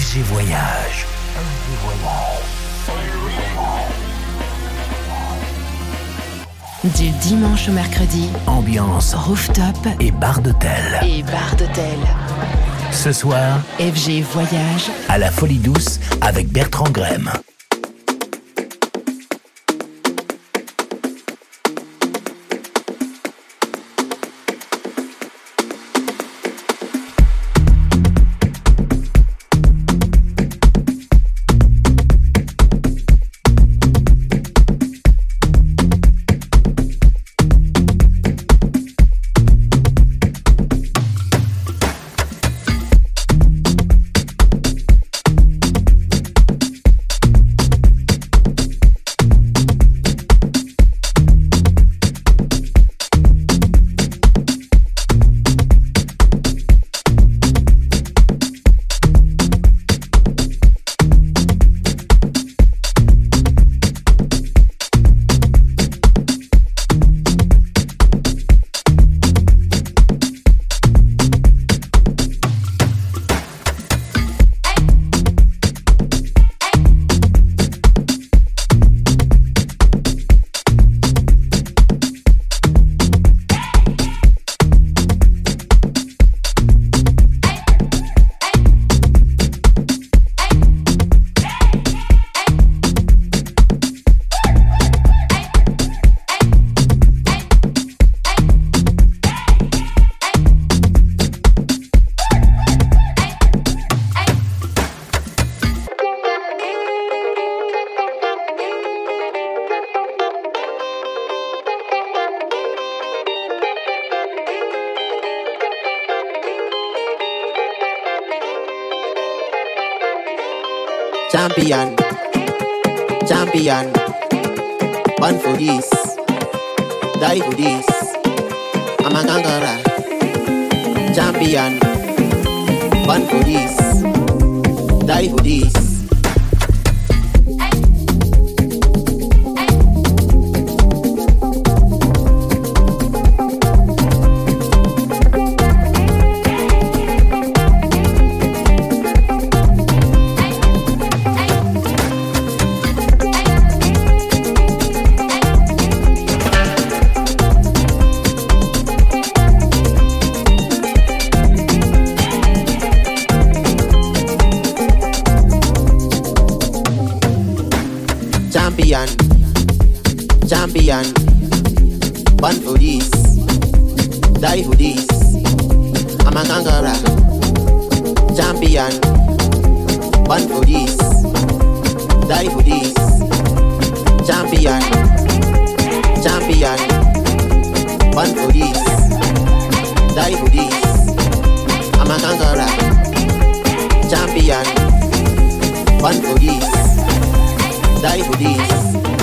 FG Voyage. Du dimanche au mercredi, Ambiance rooftop et bar d'hôtel. et bar d'hôtel. Ce soir, FG Voyage, à la Folie Douce avec Bertrand Grème. Champion, champion, born for this, die for this. I'm a gangara. Champion, born for this, die for this. Die for this. I'm a gangara. Champion, born for this, die for this. Champion, champion, born for this, die for this. I'm a gangara. Champion, born for this die for this.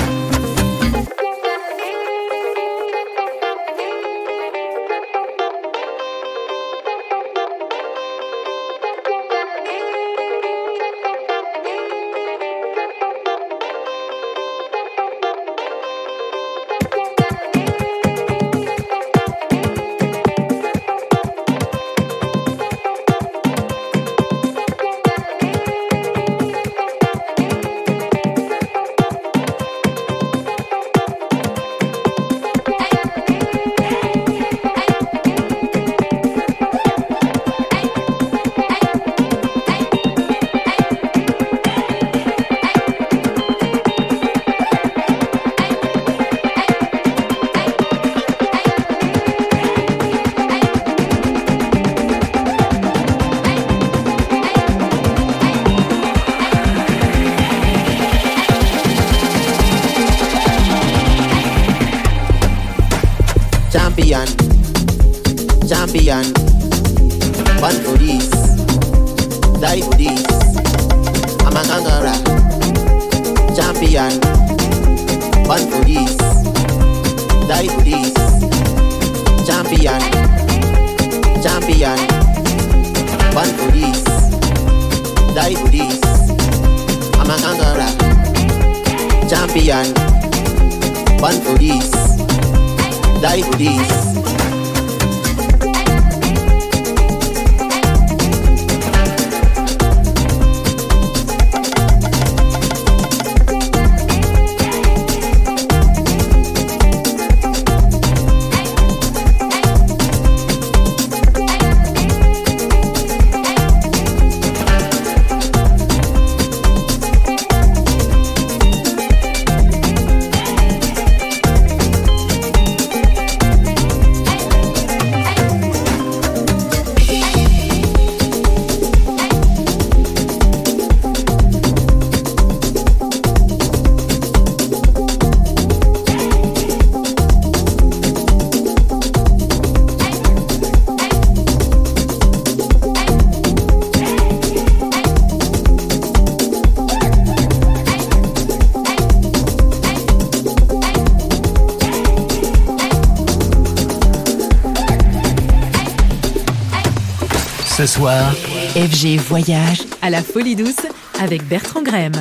FG Voyage à la Folie Douce avec Bertrand Graham.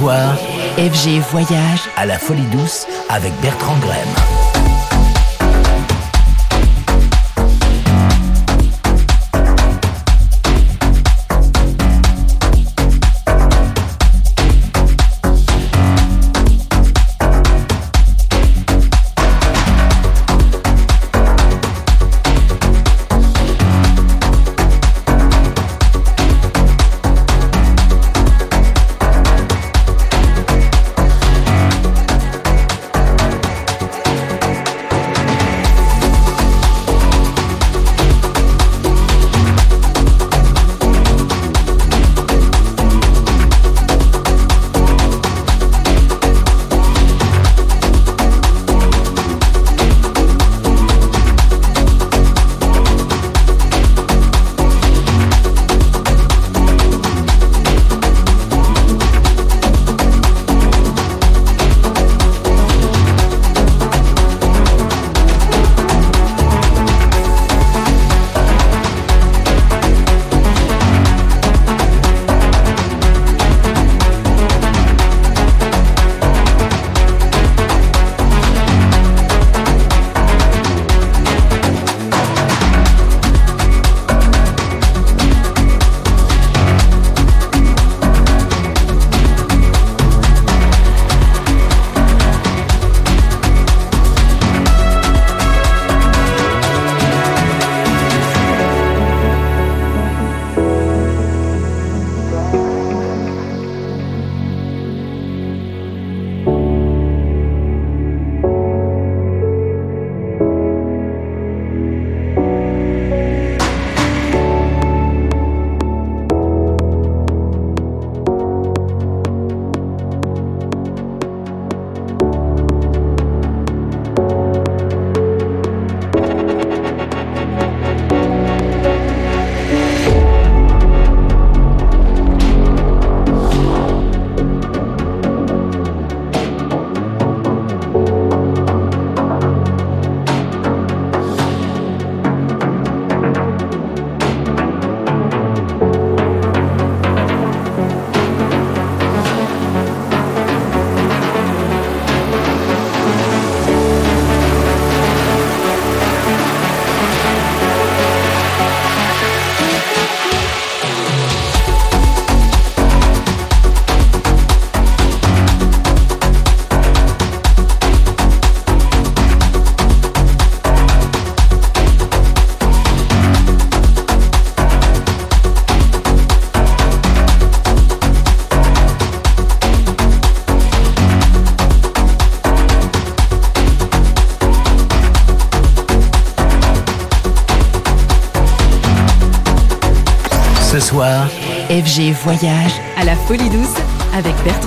FG Voyage à la Folie Douce avec Bertrand Graham. FG Voyage. À la Folie Douce avec Bertrand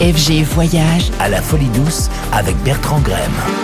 FG Voyage à la Folie Douce avec Bertrand Graham.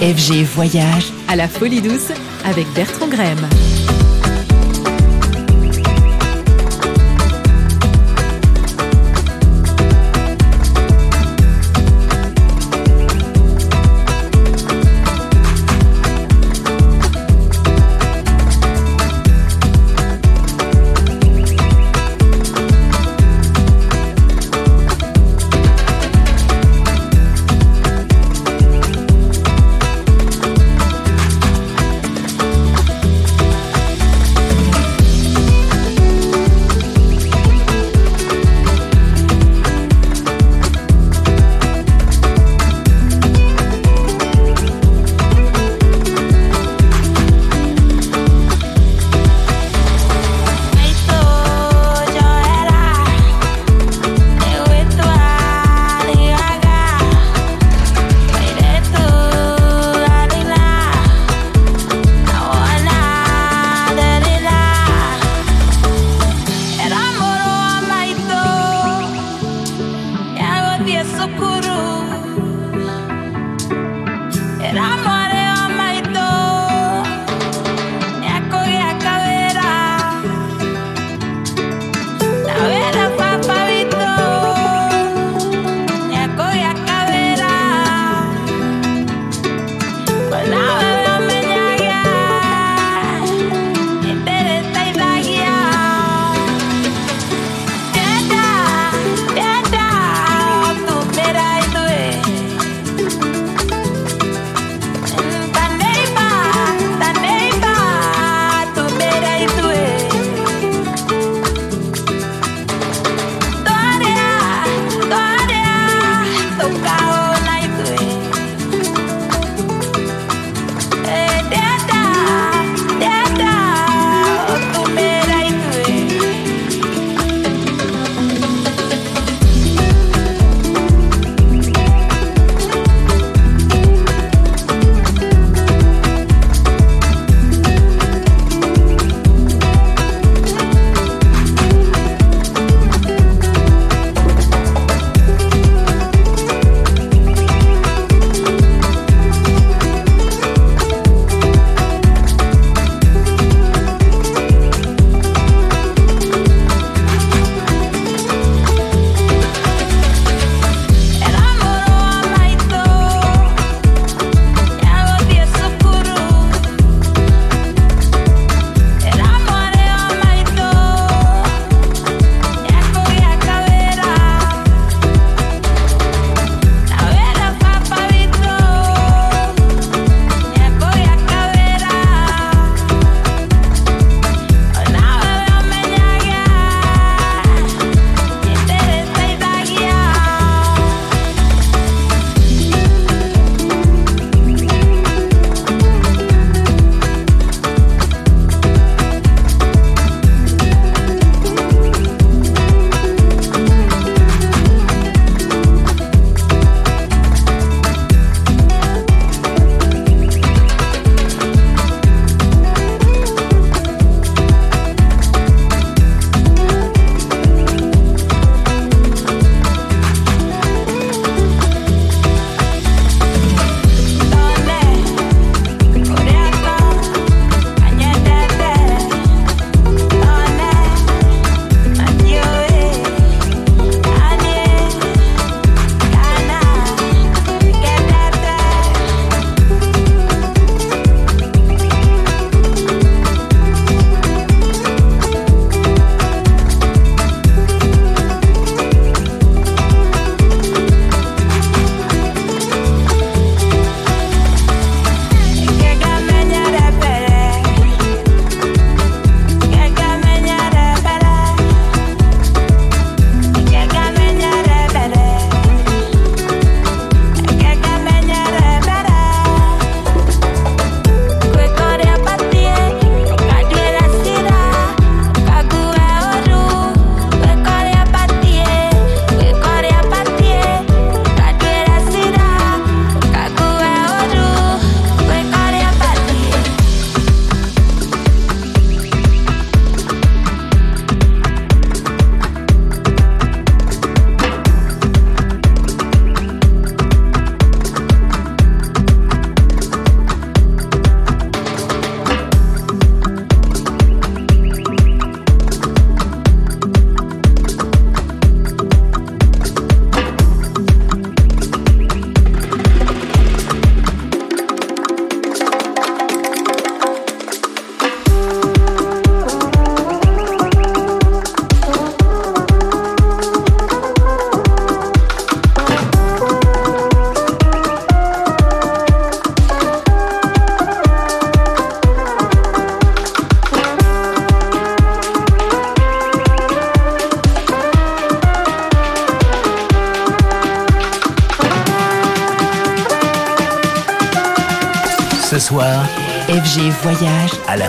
FG Voyage à la Folie Douce avec Bertrand Graham.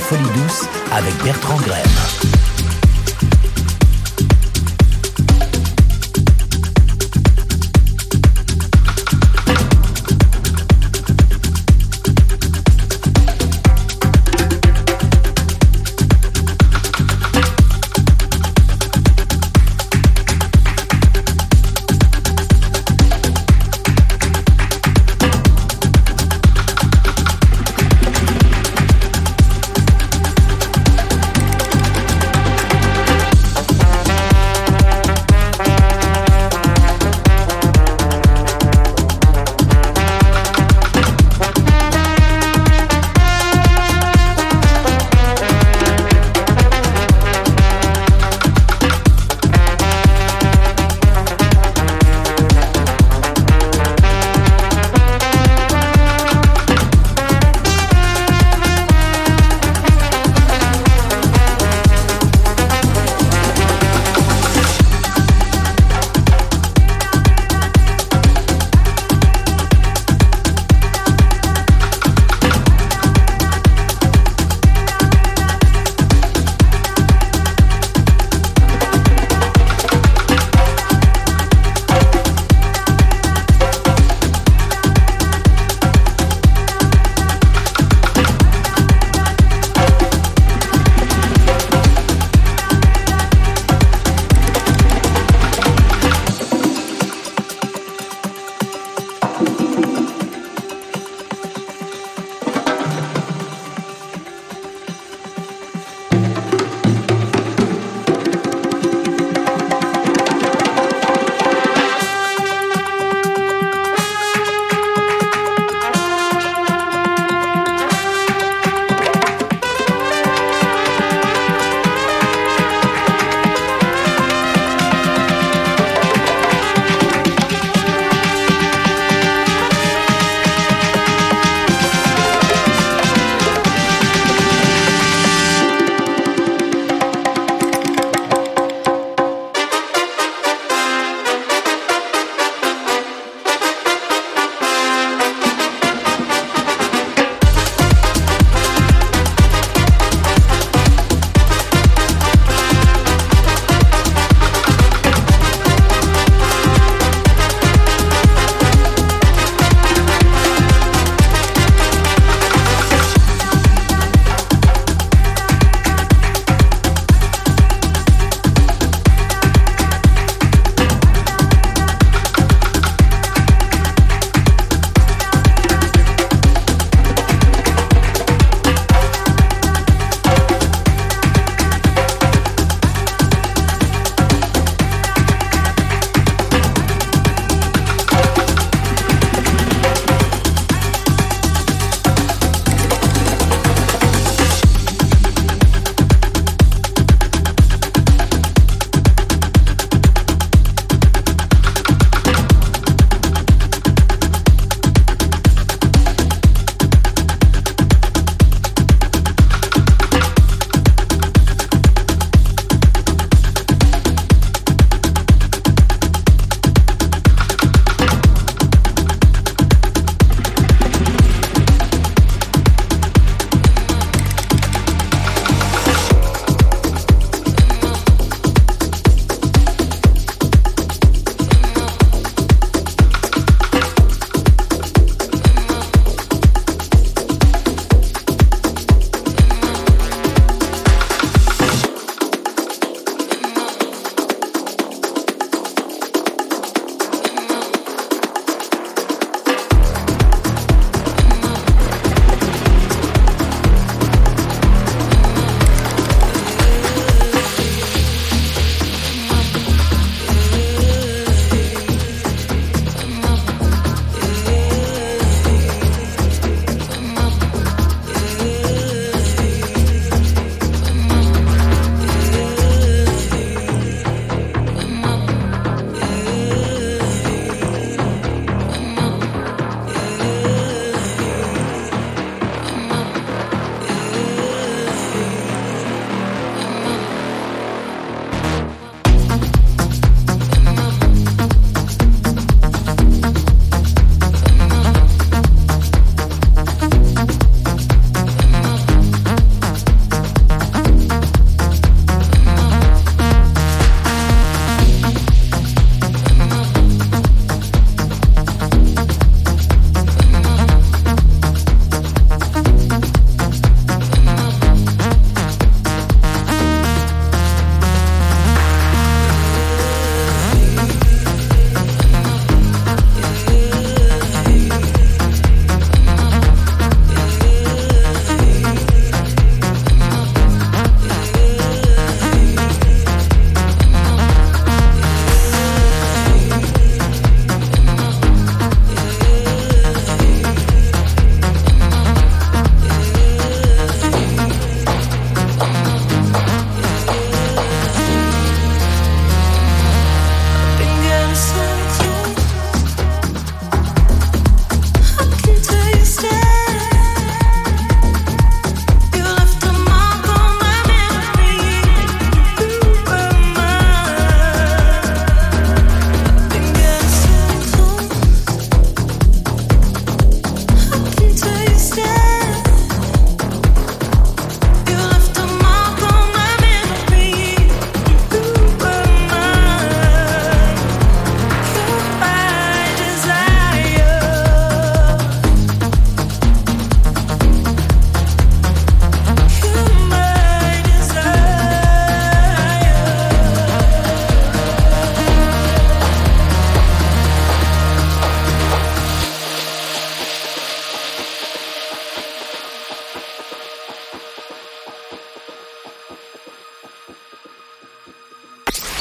Folie Douce avec Bertrand Graham.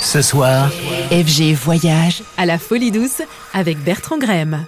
Ce soir, FG Voyage à la Folie Douce avec Bertrand Graham.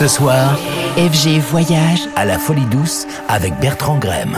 Ce soir, FG Voyage à la Folie Douce avec Bertrand Grème.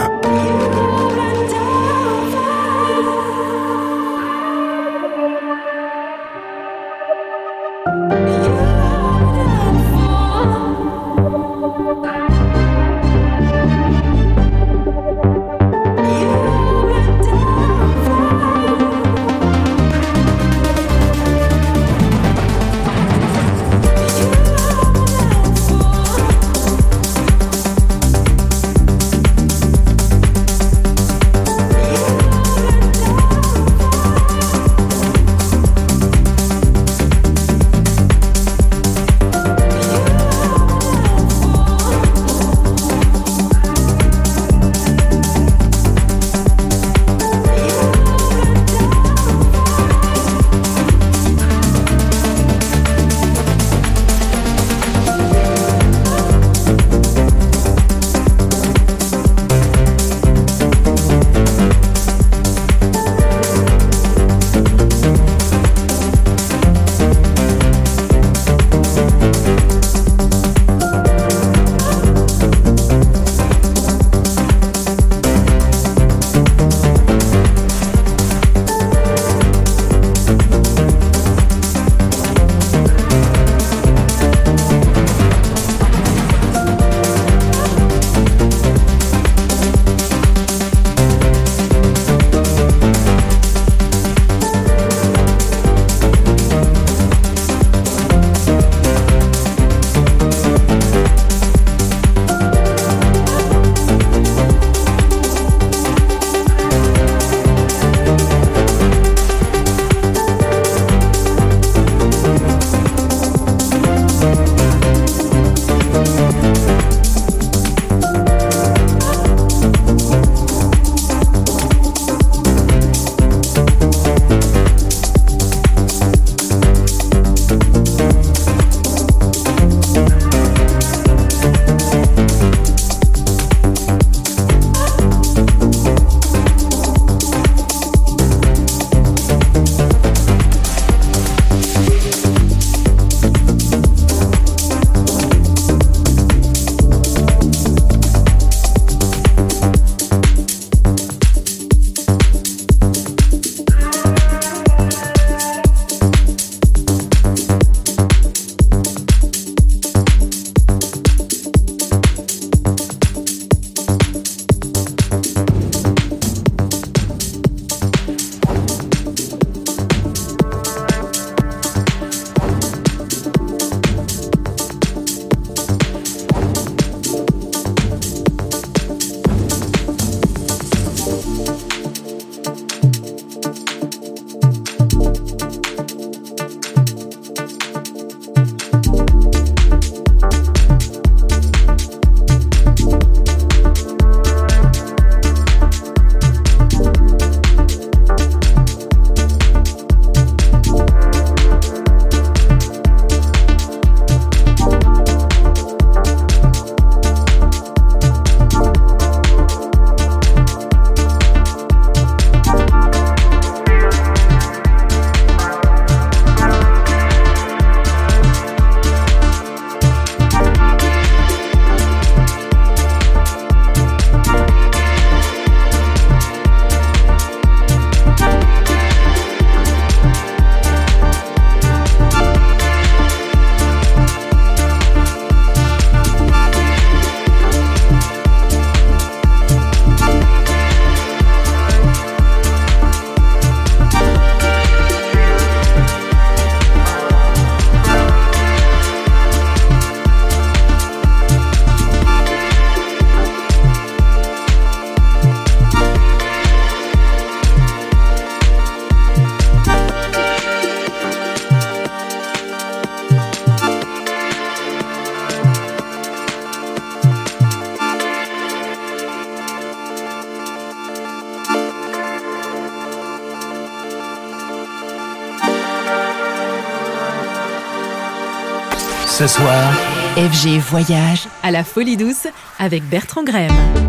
Ce soir, FG Voyage à la Folie Douce avec Bertrand Graham.